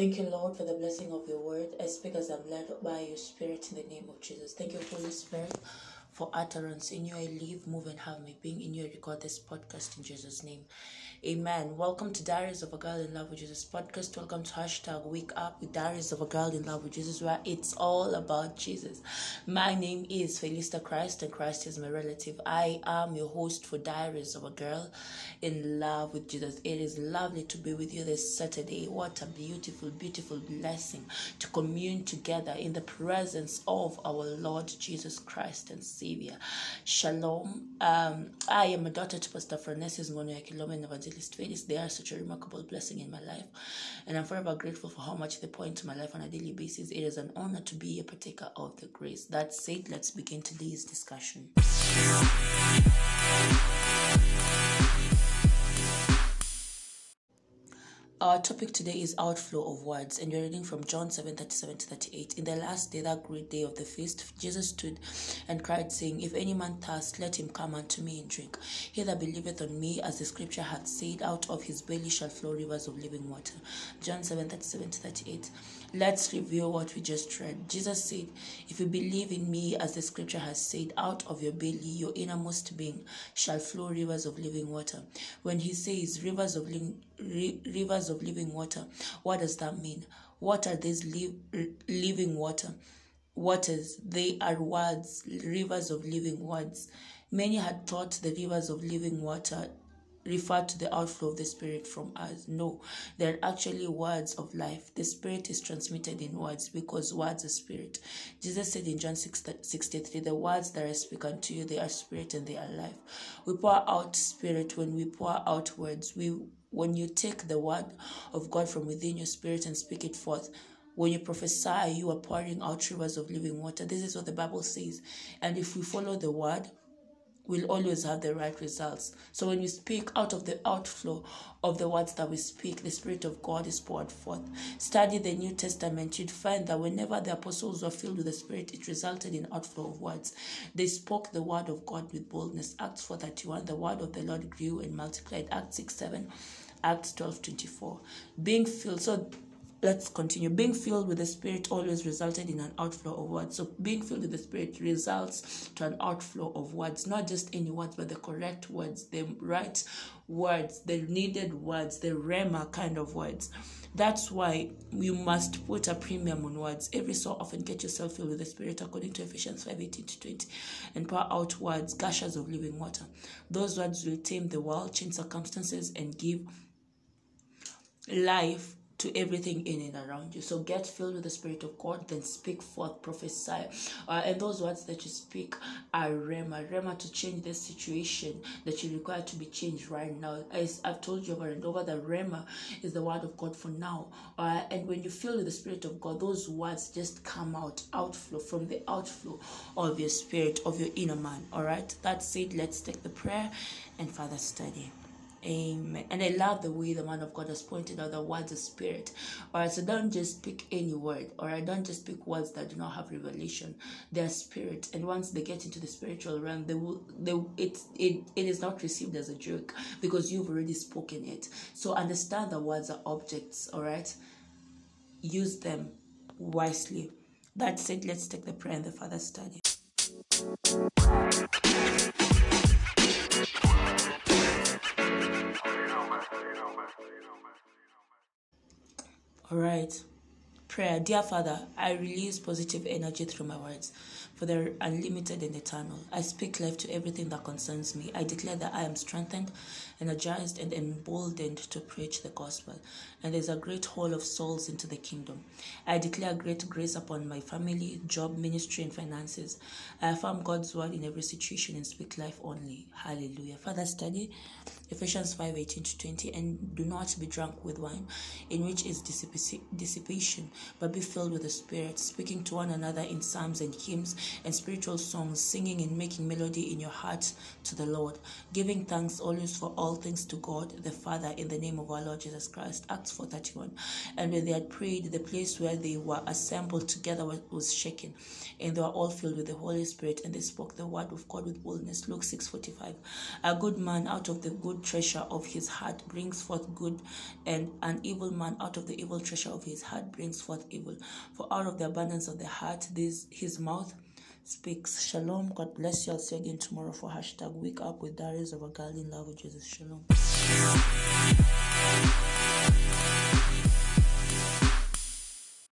Thank you, Lord, for the blessing of your word. I speak as I'm led by your spirit in the name of Jesus. Thank you, Holy Spirit, for utterance. In you I live, move, and have my being. In you I record this podcast in Jesus' name. Amen. Welcome to Diaries of a Girl in Love with Jesus podcast. Welcome to hashtag Wake Up with Diaries of a Girl in Love with Jesus, where it's all about Jesus. My name is Felista Christ, and Christ is my relative. I am your host for Diaries of a Girl in Love with Jesus. It is lovely to be with you this Saturday. What a beautiful, beautiful blessing to commune together in the presence of our Lord Jesus Christ and Savior. Shalom. Um, I am a daughter to Pastor Francis Ngono Yakilome and Evangelist Felix. They are such a remarkable blessing in my life, and I'm forever grateful for how much they pour into my life on a daily basis. It is an honor to be a partaker of the grace. That said, let's begin today's discussion. Our topic today is outflow of words, and we're reading from John 7 37 to 38. In the last day, that great day of the feast, Jesus stood and cried, saying, If any man thirst, let him come unto me and drink. He that believeth on me, as the scripture hath said, out of his belly shall flow rivers of living water. John 7 37 to 38. Let's review what we just read. Jesus said, If you believe in me, as the scripture has said, out of your belly, your innermost being, shall flow rivers of living water. When he says rivers of living, rivers of living water, what does that mean? What are these li- living water? Waters, they are words, rivers of living words. Many had thought the rivers of living water refer to the outflow of the Spirit from us. No, they're actually words of life. The Spirit is transmitted in words because words are Spirit. Jesus said in John 6, 63, The words that I speak unto you, they are Spirit and they are life. We pour out Spirit when we pour out words. We when you take the word of God from within your spirit and speak it forth, when you prophesy, you are pouring out rivers of living water. This is what the Bible says. And if we follow the word, we'll always have the right results. So when we speak out of the outflow of the words that we speak, the Spirit of God is poured forth. Study the New Testament, you'd find that whenever the apostles were filled with the Spirit, it resulted in outflow of words. They spoke the word of God with boldness. Acts 4.31, the word of the Lord grew and multiplied. Acts 6 7, Acts 12 24. Being filled. So let's continue. Being filled with the Spirit always resulted in an outflow of words. So being filled with the Spirit results to an outflow of words, not just any words, but the correct words, the right words, the needed words, the rhema kind of words. That's why you must put a premium on words. Every so often get yourself filled with the Spirit according to Ephesians 5 18 to 20 and pour out words, gushers of living water. Those words will tame the world, change circumstances, and give life to everything in and around you. So get filled with the Spirit of God, then speak forth, prophesy. Uh, and those words that you speak are Rhema. Rhema to change the situation that you require to be changed right now. As I've told you over and over, the Rhema is the word of God for now. Uh, and when you fill with the Spirit of God, those words just come out, outflow from the outflow of your spirit, of your inner man. All right? That's it. Let's take the prayer and further study. Amen. And I love the way the man of God has pointed out the words of spirit. All right, so don't just speak any word, or I don't just speak words that do not have revelation. They're spirit, and once they get into the spiritual realm, they will they it it, it is not received as a joke because you've already spoken it. So understand the words are objects, all right? Use them wisely. That said, let's take the prayer and the further study. All right. Prayer. Dear Father, I release positive energy through my words, for they're unlimited and eternal. I speak life to everything that concerns me. I declare that I am strengthened, energized, and emboldened to preach the gospel. And there's a great haul of souls into the kingdom. I declare great grace upon my family, job, ministry, and finances. I affirm God's word in every situation and speak life only. Hallelujah. Father, study Ephesians 5 18 to 20. And do not be drunk with wine, in which is dissipation, but be filled with the Spirit, speaking to one another in psalms and hymns and spiritual songs, singing and making melody in your heart to the Lord, giving thanks always for all things to God the Father in the name of our Lord Jesus Christ. Acts 4 31. And when they had prayed, the place where they were assembled together was shaken, and they were all filled with the Holy Spirit, and they spoke the word of God with boldness. Luke 6 45. A good man out of the good treasure of his heart brings forth good, and an evil man out of the evil treasure of his heart brings forth evil. For out of the abundance of the heart, this his mouth speaks. Shalom. God bless you. I'll see you again tomorrow for hashtag Wake Up with Diaries of a Girl in Love with Jesus. Shalom.